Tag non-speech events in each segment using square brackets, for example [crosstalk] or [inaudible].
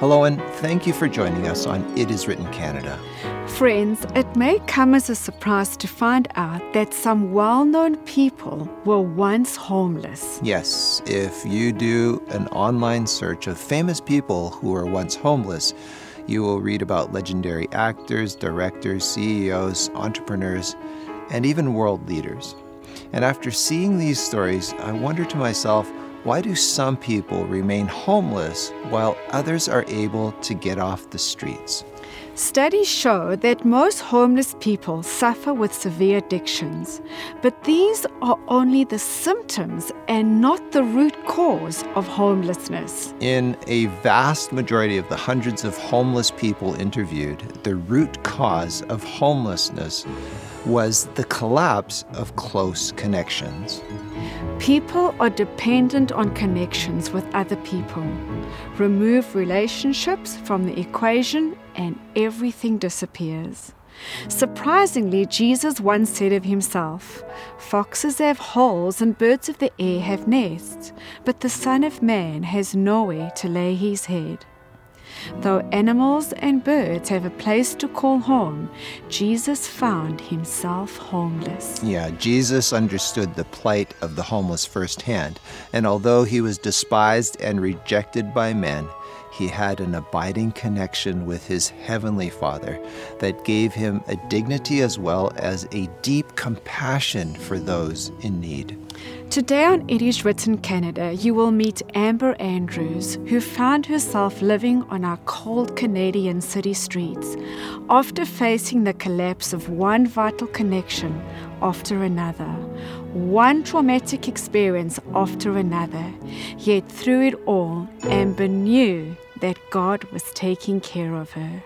Hello, and thank you for joining us on It Is Written Canada. Friends, it may come as a surprise to find out that some well known people were once homeless. Yes, if you do an online search of famous people who were once homeless, you will read about legendary actors, directors, CEOs, entrepreneurs, and even world leaders. And after seeing these stories, I wonder to myself, why do some people remain homeless while others are able to get off the streets? Studies show that most homeless people suffer with severe addictions, but these are only the symptoms and not the root cause of homelessness. In a vast majority of the hundreds of homeless people interviewed, the root cause of homelessness was the collapse of close connections. People are dependent on connections with other people. Remove relationships from the equation and everything disappears. Surprisingly, Jesus once said of himself, Foxes have holes and birds of the air have nests, but the Son of Man has nowhere to lay his head. Though animals and birds have a place to call home, Jesus found himself homeless. Yeah, Jesus understood the plight of the homeless firsthand, and although he was despised and rejected by men, he had an abiding connection with his heavenly Father that gave him a dignity as well as a deep compassion for those in need. Today on It Is Written Canada, you will meet Amber Andrews, who found herself living on our cold Canadian city streets after facing the collapse of one vital connection after another, one traumatic experience after another. Yet through it all, Amber knew that God was taking care of her.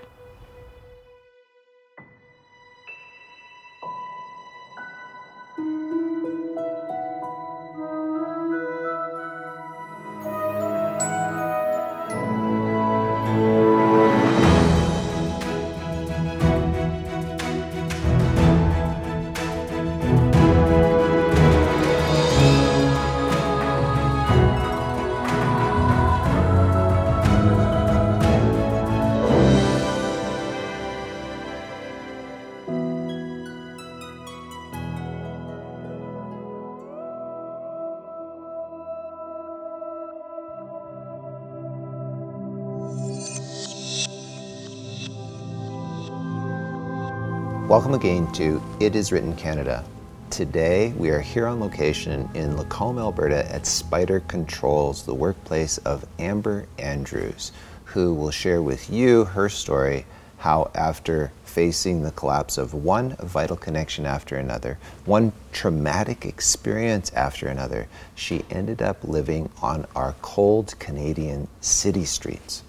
Welcome again to It Is Written Canada. Today we are here on location in Lacombe, Alberta at Spyder Controls, the workplace of Amber Andrews, who will share with you her story how, after facing the collapse of one vital connection after another, one traumatic experience after another, she ended up living on our cold Canadian city streets.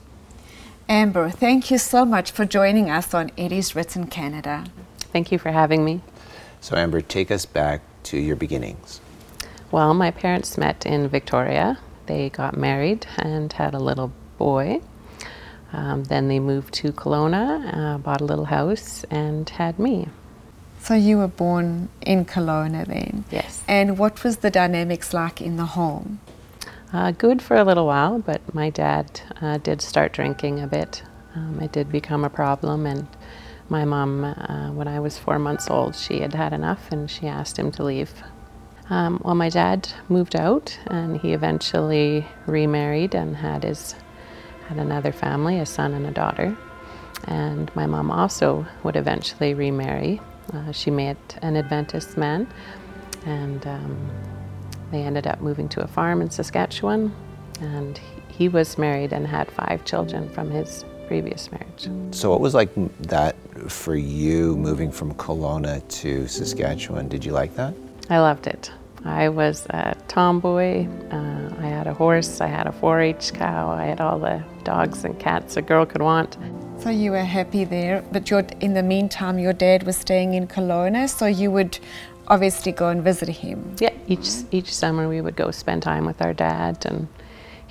Amber, thank you so much for joining us on It Is Written Canada. Thank you for having me. So, Amber, take us back to your beginnings. Well, my parents met in Victoria. They got married and had a little boy. Um, then they moved to Kelowna, uh, bought a little house, and had me. So you were born in Kelowna then? Yes. And what was the dynamics like in the home? Uh, good for a little while, but my dad uh, did start drinking a bit. Um, it did become a problem, and my mom, uh, when I was four months old, she had had enough and she asked him to leave. Um, well, my dad moved out and he eventually remarried and had his had another family, a son and a daughter. And my mom also would eventually remarry. Uh, she met an Adventist man, and um, they ended up moving to a farm in Saskatchewan. And he was married and had five children from his previous marriage. So, what was like that for you moving from Kelowna to Saskatchewan? Did you like that? I loved it. I was a tomboy. Uh, I had a horse. I had a 4-H cow. I had all the dogs and cats a girl could want. So you were happy there, but in the meantime, your dad was staying in Kelowna, so you would obviously go and visit him. Yeah, each each summer we would go spend time with our dad, and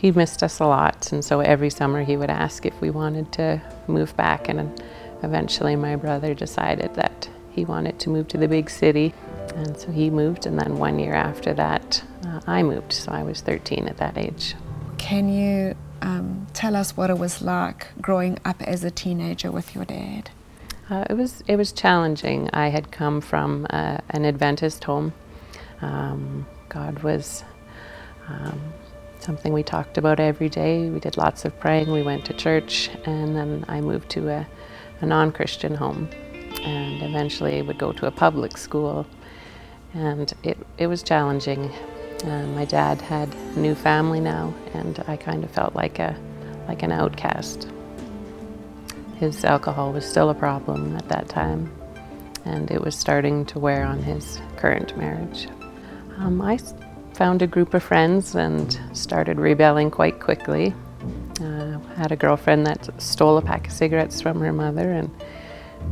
he missed us a lot. And so every summer he would ask if we wanted to move back, and eventually my brother decided that he wanted to move to the big city. And so he moved, and then one year after that, uh, I moved. So I was 13 at that age. Can you um, tell us what it was like growing up as a teenager with your dad? Uh, it was it was challenging. I had come from uh, an Adventist home. Um, God was um, something we talked about every day. We did lots of praying. We went to church, and then I moved to a, a non-Christian home, and eventually would go to a public school. And it it was challenging. Uh, my dad had a new family now, and I kind of felt like a like an outcast. His alcohol was still a problem at that time, and it was starting to wear on his current marriage. Um, I found a group of friends and started rebelling quite quickly. Uh, had a girlfriend that stole a pack of cigarettes from her mother, and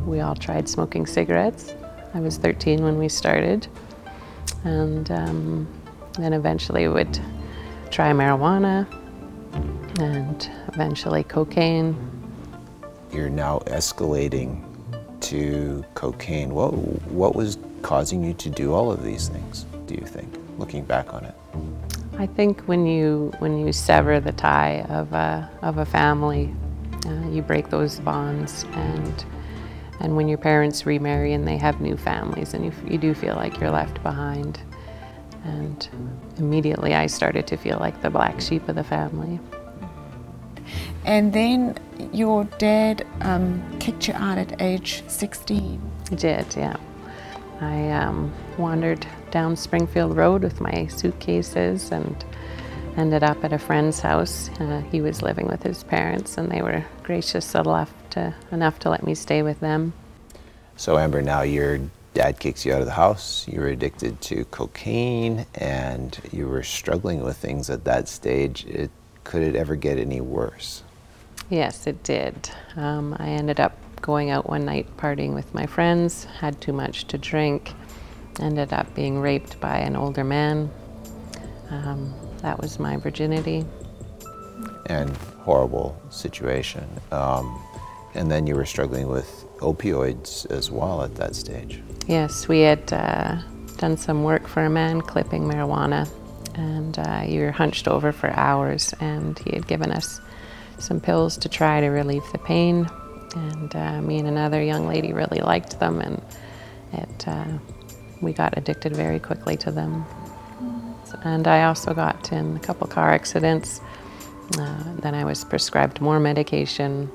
we all tried smoking cigarettes. I was 13 when we started, and um, then eventually would try marijuana and eventually cocaine. You're now escalating to cocaine. What, what was causing you to do all of these things, do you think, looking back on it? I think when you when you sever the tie of a, of a family, uh, you break those bonds, and and when your parents remarry and they have new families, and you, you do feel like you're left behind. And immediately I started to feel like the black sheep of the family. And then your dad um, kicked you out at age 16. He did, yeah. I um, wandered down Springfield Road with my suitcases and ended up at a friend's house. Uh, he was living with his parents, and they were gracious enough to, enough to let me stay with them. So, Amber, now your dad kicks you out of the house. You were addicted to cocaine, and you were struggling with things at that stage. It, could it ever get any worse? Yes, it did. Um, I ended up going out one night partying with my friends, had too much to drink, ended up being raped by an older man. Um, that was my virginity. And horrible situation. Um, and then you were struggling with opioids as well at that stage. Yes, we had uh, done some work for a man clipping marijuana, and uh, you were hunched over for hours, and he had given us some pills to try to relieve the pain. And uh, me and another young lady really liked them, and it, uh, we got addicted very quickly to them. And I also got in a couple car accidents. Uh, then I was prescribed more medication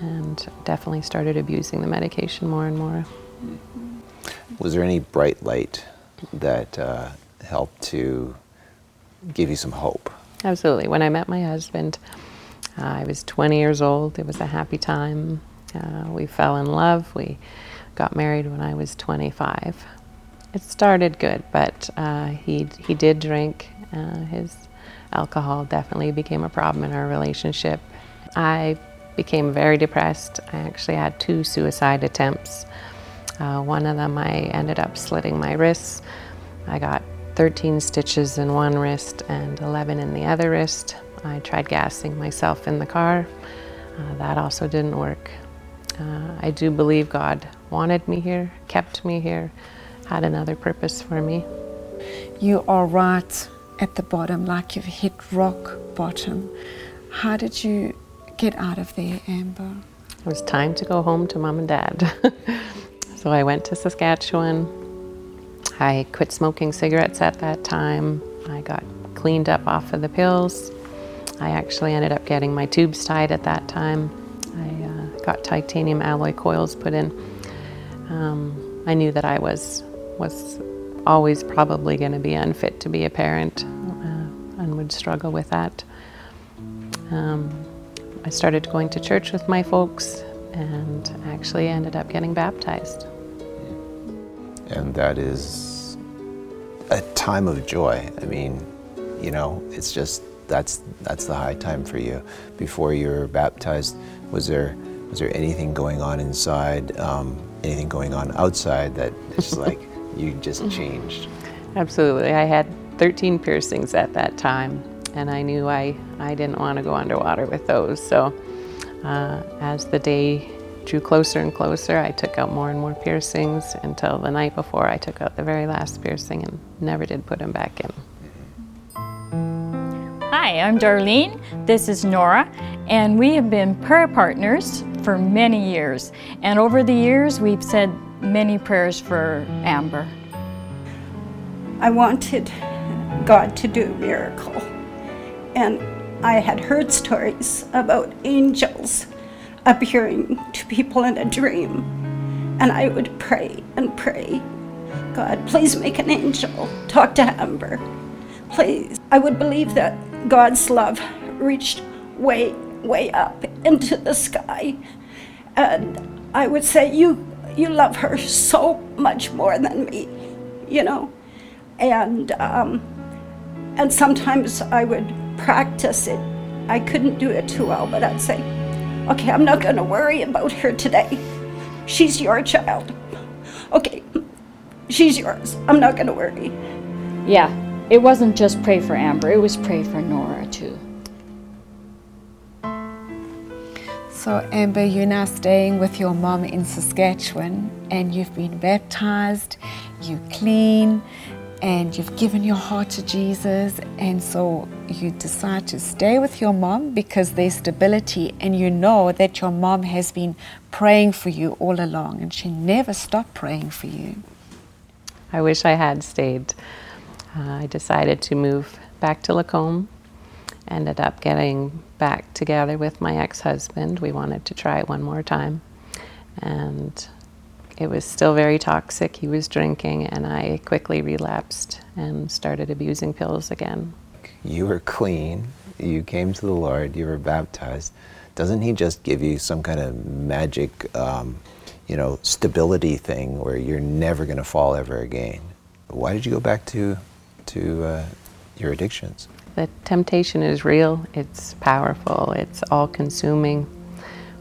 and definitely started abusing the medication more and more. Was there any bright light that uh, helped to give you some hope? Absolutely. When I met my husband, uh, I was 20 years old. It was a happy time. Uh, we fell in love. We got married when I was 25. It started good, but uh, he, he did drink. Uh, his alcohol definitely became a problem in our relationship. I became very depressed. I actually had two suicide attempts. Uh, one of them, I ended up slitting my wrists. I got 13 stitches in one wrist and 11 in the other wrist. I tried gassing myself in the car. Uh, that also didn't work. Uh, I do believe God wanted me here, kept me here, had another purpose for me. You are right at the bottom, like you've hit rock bottom. How did you get out of there, Amber? It was time to go home to mom and dad. [laughs] so I went to Saskatchewan. I quit smoking cigarettes at that time. I got cleaned up off of the pills. I actually ended up getting my tubes tied at that time. I uh, got titanium alloy coils put in. Um, I knew that I was was always probably going to be unfit to be a parent uh, and would struggle with that. Um, I started going to church with my folks and actually ended up getting baptized. And that is a time of joy. I mean, you know, it's just that's that's the high time for you. Before you were baptized, was there was there anything going on inside, um, anything going on outside that it's [laughs] like you just changed? Absolutely. I had 13 piercings at that time, and I knew I, I didn't want to go underwater with those. So uh, as the day drew closer and closer, I took out more and more piercings until the night before I took out the very last piercing and never did put them back in. Hi, I'm Darlene. This is Nora, and we have been prayer partners for many years. And over the years, we've said many prayers for Amber. I wanted God to do a miracle. And I had heard stories about angels appearing to people in a dream. And I would pray and pray God, please make an angel talk to Amber. Please. I would believe that God's love reached way, way up into the sky. And I would say, You you love her so much more than me, you know. And um, and sometimes I would practice it. I couldn't do it too well, but I'd say, okay, I'm not going to worry about her today. She's your child. Okay, she's yours. I'm not going to worry. Yeah, it wasn't just pray for Amber, it was pray for Nora too. So, Amber, you're now staying with your mom in Saskatchewan and you've been baptized, you clean, and you've given your heart to Jesus. And so you decide to stay with your mom because there's stability, and you know that your mom has been praying for you all along and she never stopped praying for you. I wish I had stayed. Uh, I decided to move back to Lacombe ended up getting back together with my ex-husband. We wanted to try it one more time. And it was still very toxic. He was drinking and I quickly relapsed and started abusing pills again. You were clean, you came to the Lord, you were baptized. Doesn't he just give you some kind of magic, um, you know, stability thing where you're never going to fall ever again? Why did you go back to, to uh, your addictions? The temptation is real, it's powerful, it's all consuming.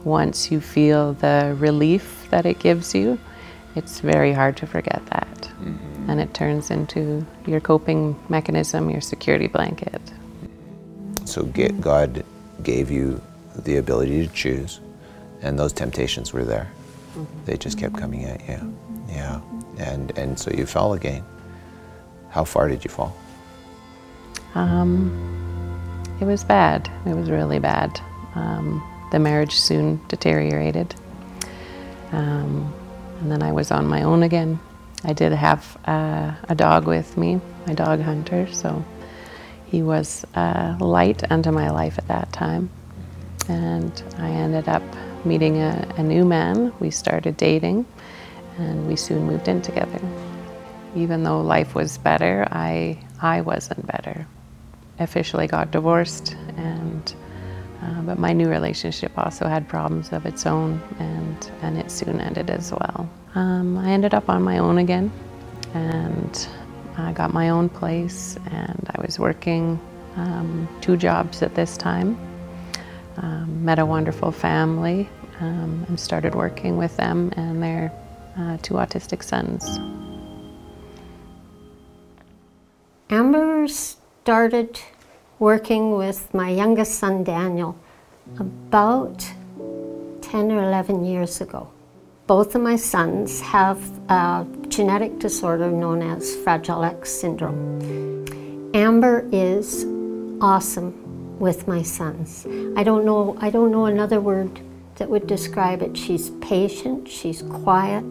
Once you feel the relief that it gives you, it's very hard to forget that. Mm-hmm. And it turns into your coping mechanism, your security blanket. So get, God gave you the ability to choose, and those temptations were there. Mm-hmm. They just kept coming at you. Mm-hmm. Yeah. And, and so you fell again. How far did you fall? Um, it was bad. It was really bad. Um, the marriage soon deteriorated. Um, and then I was on my own again. I did have uh, a dog with me, my dog Hunter, so he was a light unto my life at that time. And I ended up meeting a, a new man. We started dating, and we soon moved in together. Even though life was better, I, I wasn't better officially got divorced, and uh, but my new relationship also had problems of its own, and and it soon ended as well. Um, I ended up on my own again, and I got my own place, and I was working um, two jobs at this time. Um, met a wonderful family um, and started working with them and their uh, two autistic sons. Amber's started working with my youngest son Daniel about 10 or 11 years ago. Both of my sons have a genetic disorder known as Fragile X syndrome. Amber is awesome with my sons. I don't know I don't know another word that would describe it. She's patient, she's quiet,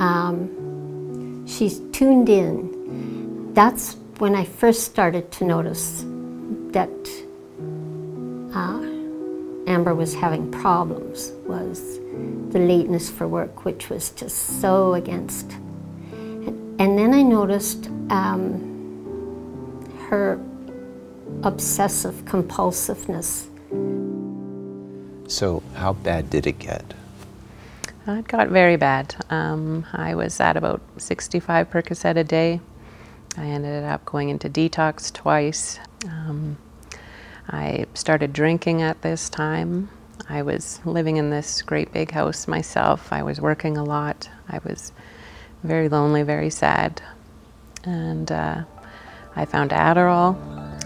um, she's tuned in. That's when I first started to notice that uh, Amber was having problems was the lateness for work, which was just so against. And, and then I noticed um, her obsessive compulsiveness. So, how bad did it get? It got very bad. Um, I was at about 65 Percocet a day. I ended up going into detox twice. Um, I started drinking at this time. I was living in this great big house myself. I was working a lot. I was very lonely, very sad. And uh, I found Adderall.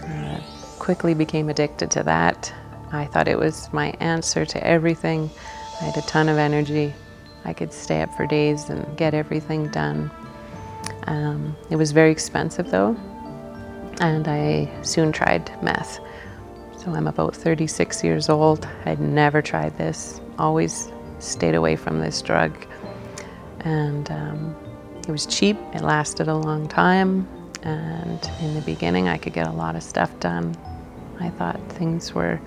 Uh, quickly became addicted to that. I thought it was my answer to everything. I had a ton of energy. I could stay up for days and get everything done. Um, it was very expensive though, and I soon tried meth. So I'm about 36 years old. I'd never tried this, always stayed away from this drug. And um, it was cheap, it lasted a long time, and in the beginning, I could get a lot of stuff done. I thought things were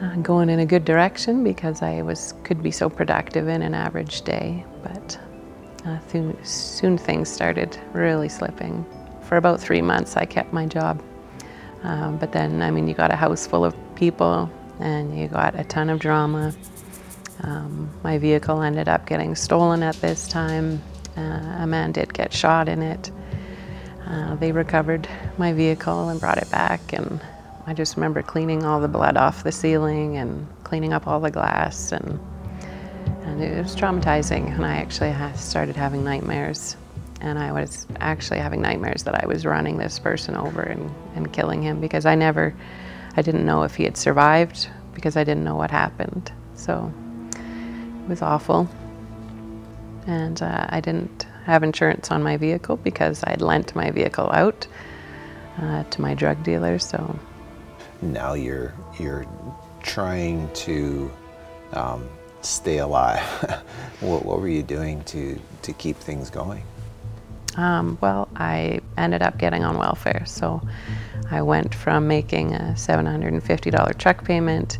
uh, going in a good direction because I was could be so productive in an average day. But uh, soon things started really slipping. For about three months, I kept my job. Um, but then, I mean, you got a house full of people and you got a ton of drama. Um, my vehicle ended up getting stolen at this time. Uh, a man did get shot in it. Uh, they recovered my vehicle and brought it back, and I just remember cleaning all the blood off the ceiling and cleaning up all the glass, and and it was traumatizing. And I actually started having nightmares, and I was actually having nightmares that I was running this person over and, and killing him because I never, I didn't know if he had survived because I didn't know what happened. So it was awful, and uh, I didn't have insurance on my vehicle because I'd lent my vehicle out uh, to my drug dealer. So now you're you're trying to um, stay alive. [laughs] what, what, were you doing to to keep things going? Um, well, I ended up getting on welfare, so I went from making a $750 truck payment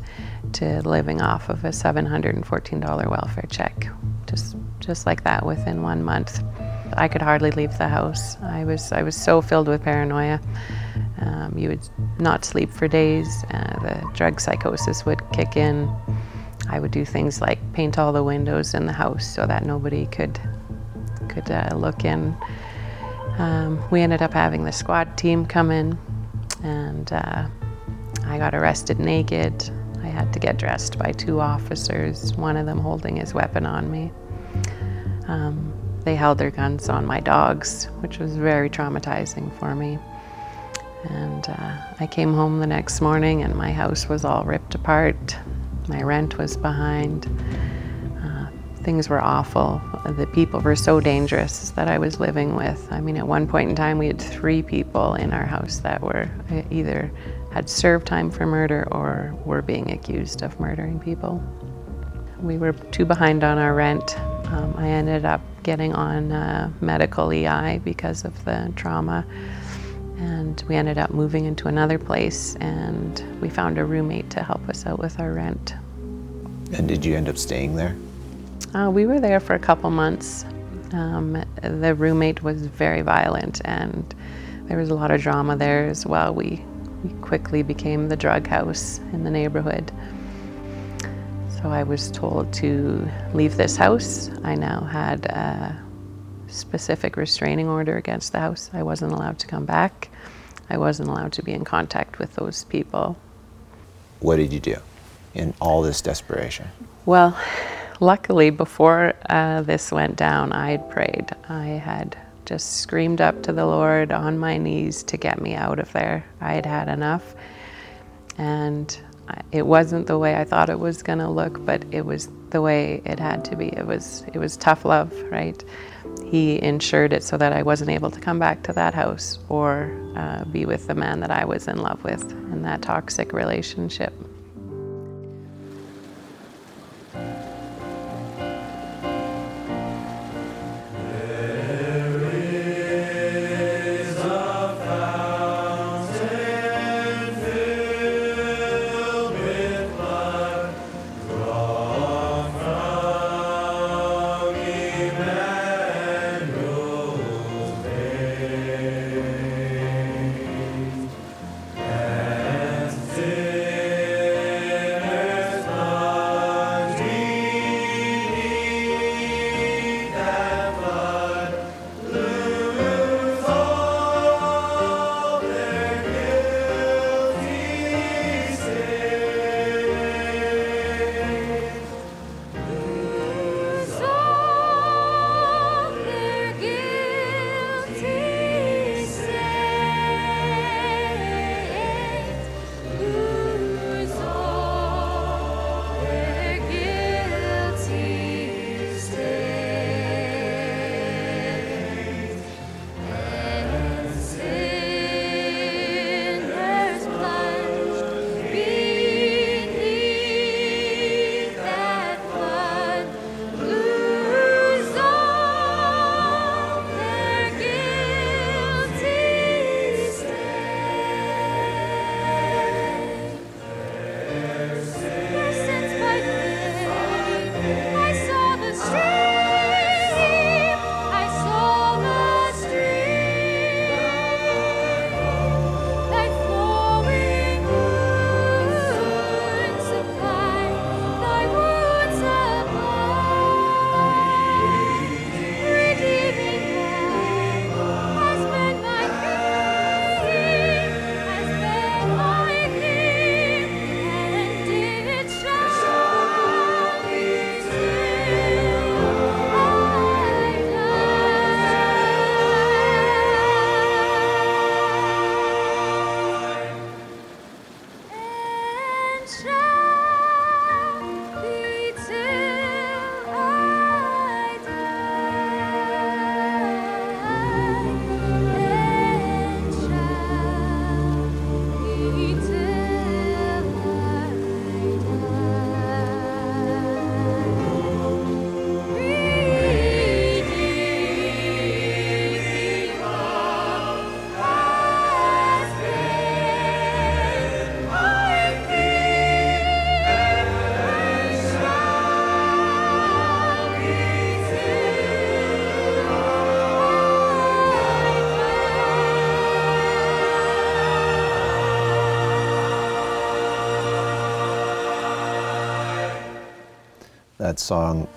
to living off of a $714 welfare check, just just like that within one month. I could hardly leave the house. I was I was so filled with paranoia. Um, you would not sleep for days. Uh, the drug psychosis would kick in. I would do things like paint all the windows in the house so that nobody could could uh, look in. Um, we ended up having the squad team come in, and uh, I got arrested naked. I had to get dressed by two officers, one of them holding his weapon on me. Um, they held their guns on my dogs, which was very traumatizing for me. And uh, I came home the next morning and my house was all ripped apart. My rent was behind. Uh, things were awful. The people were so dangerous that I was living with. I mean, at one point in time, we had three people in our house that were uh, either had served time for murder or were being accused of murdering people. We were too behind on our rent. Um, I ended up getting on uh, medical EI because of the trauma. And we ended up moving into another place, and we found a roommate to help us out with our rent. And did you end up staying there? Uh, we were there for a couple months. Um, the roommate was very violent, and there was a lot of drama there as well. We, we quickly became the drug house in the neighborhood. So I was told to leave this house. I now had a specific restraining order against the house. I wasn't allowed to come back. I wasn't allowed to be in contact with those people. What did you do in all this desperation? Well, luckily, before uh, this went down, I had prayed. I had just screamed up to the Lord on my knees to get me out of there. I had had enough. And it wasn't the way I thought it was going to look, but it was the way it had to be. It was it was tough love, right? He ensured it so that I wasn't able to come back to that house or uh, be with the man that I was in love with in that toxic relationship. That song,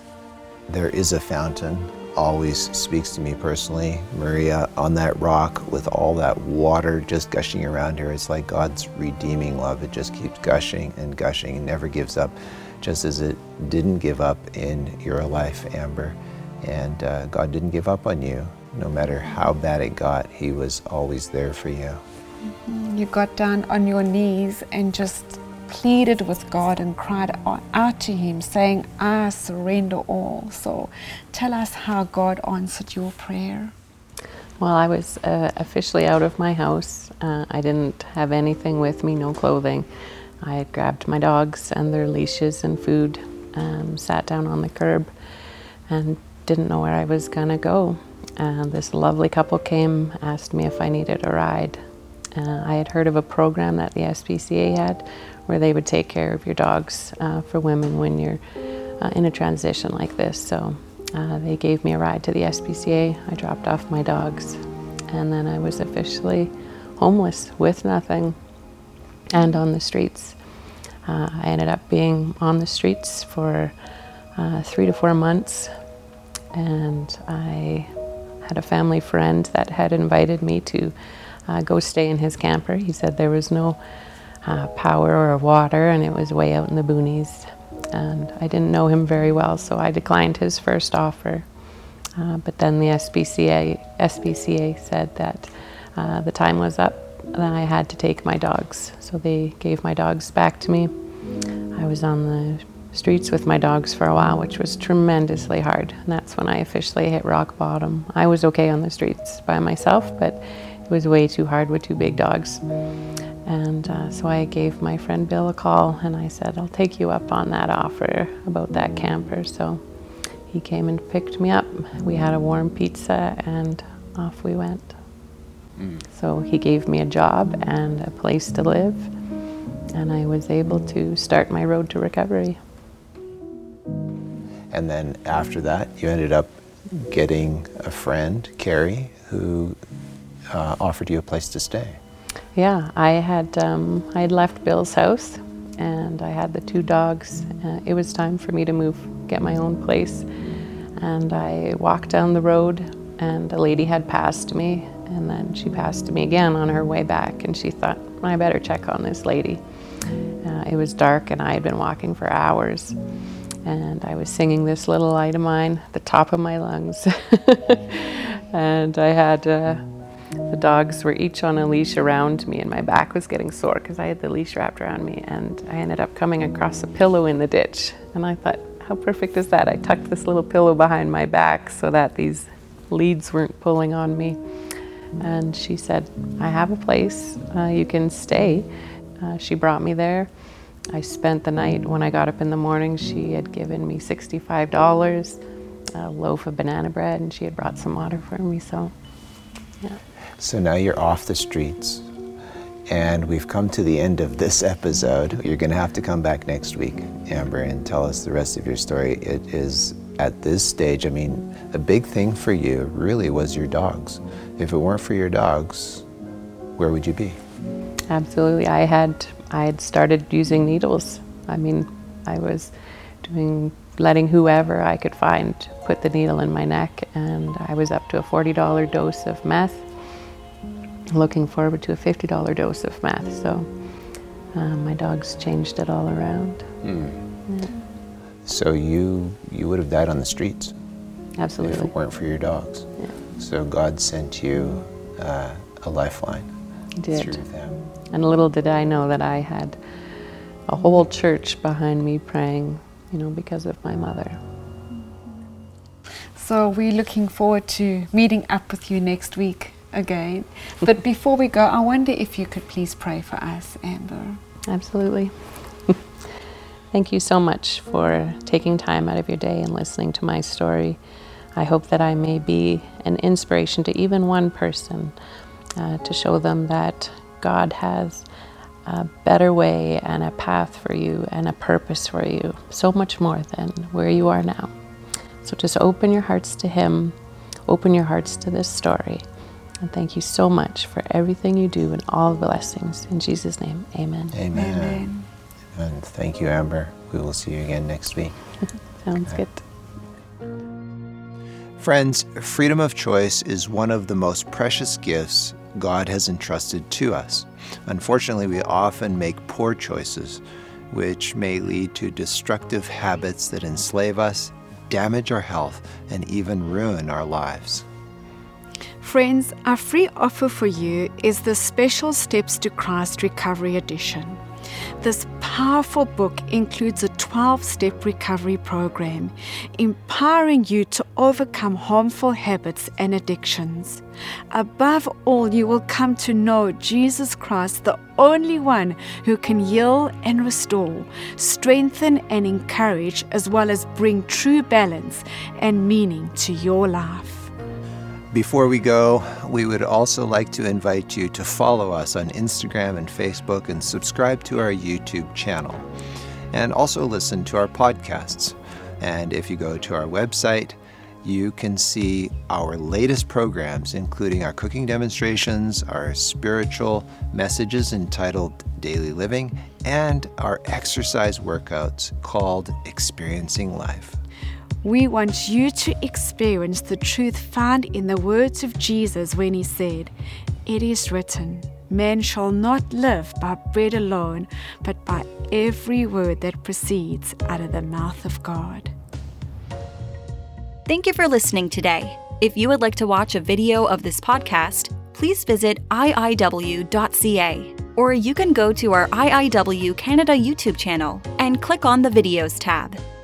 There is a Fountain, always speaks to me personally. Maria on that rock with all that water just gushing around her. It's like God's redeeming love. It just keeps gushing and gushing and never gives up, just as it didn't give up in your life, Amber. And uh, God didn't give up on you. No matter how bad it got, He was always there for you. You got down on your knees and just pleaded with God and cried out to Him, saying, I surrender all. So tell us how God answered your prayer. Well, I was uh, officially out of my house. Uh, I didn't have anything with me, no clothing. I had grabbed my dogs and their leashes and food, um, sat down on the curb, and didn't know where I was going to go. And this lovely couple came, asked me if I needed a ride. Uh, I had heard of a program that the SPCA had where they would take care of your dogs uh, for women when you're uh, in a transition like this. So uh, they gave me a ride to the SPCA. I dropped off my dogs, and then I was officially homeless with nothing and on the streets. Uh, I ended up being on the streets for uh, three to four months, and I had a family friend that had invited me to uh, go stay in his camper. He said there was no uh, power or water, and it was way out in the boonies. And I didn't know him very well, so I declined his first offer. Uh, but then the SPCA, SPCA said that uh, the time was up, and I had to take my dogs. So they gave my dogs back to me. I was on the streets with my dogs for a while, which was tremendously hard. And that's when I officially hit rock bottom. I was okay on the streets by myself, but it was way too hard with two big dogs. And uh, so I gave my friend Bill a call and I said, I'll take you up on that offer about that camper. So he came and picked me up. We had a warm pizza and off we went. Mm. So he gave me a job and a place to live, and I was able to start my road to recovery. And then after that, you ended up getting a friend, Carrie, who uh, offered you a place to stay. Yeah, I had um, I had left Bill's house, and I had the two dogs. Uh, it was time for me to move, get my own place, and I walked down the road, and a lady had passed me, and then she passed me again on her way back, and she thought I better check on this lady. Uh, it was dark, and I had been walking for hours, and I was singing this little light of mine, the top of my lungs, [laughs] and I had. Uh, the dogs were each on a leash around me, and my back was getting sore because I had the leash wrapped around me. And I ended up coming across a pillow in the ditch. And I thought, how perfect is that? I tucked this little pillow behind my back so that these leads weren't pulling on me. And she said, I have a place, uh, you can stay. Uh, she brought me there. I spent the night. When I got up in the morning, she had given me $65, a loaf of banana bread, and she had brought some water for me. So, yeah. So now you're off the streets. And we've come to the end of this episode. You're going to have to come back next week, Amber, and tell us the rest of your story. It is at this stage, I mean, a big thing for you really was your dogs. If it weren't for your dogs, where would you be? Absolutely. I had I had started using needles. I mean, I was doing letting whoever I could find put the needle in my neck and I was up to a $40 dose of meth looking forward to a $50 dose of meth. So uh, my dogs changed it all around. Mm. Yeah. So you you would have died on the streets. Absolutely. If it weren't for your dogs. Yeah. So God sent you uh, a lifeline he did. through them. And little did I know that I had a whole church behind me praying, you know, because of my mother. So we're looking forward to meeting up with you next week again. But before we go, I wonder if you could please pray for us, Amber. Absolutely. [laughs] Thank you so much for taking time out of your day and listening to my story. I hope that I may be an inspiration to even one person uh, to show them that God has a better way and a path for you and a purpose for you, so much more than where you are now. So just open your hearts to Him, open your hearts to this story, and thank you so much for everything you do and all the blessings. In Jesus' name, amen. Amen. amen. And thank you, Amber. We will see you again next week. [laughs] Sounds good. Friends, freedom of choice is one of the most precious gifts God has entrusted to us. Unfortunately, we often make poor choices, which may lead to destructive habits that enslave us, damage our health, and even ruin our lives. Friends, our free offer for you is the Special Steps to Christ Recovery Edition. This powerful book includes a 12 step recovery program, empowering you to overcome harmful habits and addictions. Above all, you will come to know Jesus Christ, the only one who can heal and restore, strengthen and encourage, as well as bring true balance and meaning to your life. Before we go, we would also like to invite you to follow us on Instagram and Facebook and subscribe to our YouTube channel. And also listen to our podcasts. And if you go to our website, you can see our latest programs, including our cooking demonstrations, our spiritual messages entitled Daily Living, and our exercise workouts called Experiencing Life. We want you to experience the truth found in the words of Jesus when he said, It is written, Man shall not live by bread alone, but by every word that proceeds out of the mouth of God. Thank you for listening today. If you would like to watch a video of this podcast, please visit iiw.ca or you can go to our IIW Canada YouTube channel and click on the Videos tab.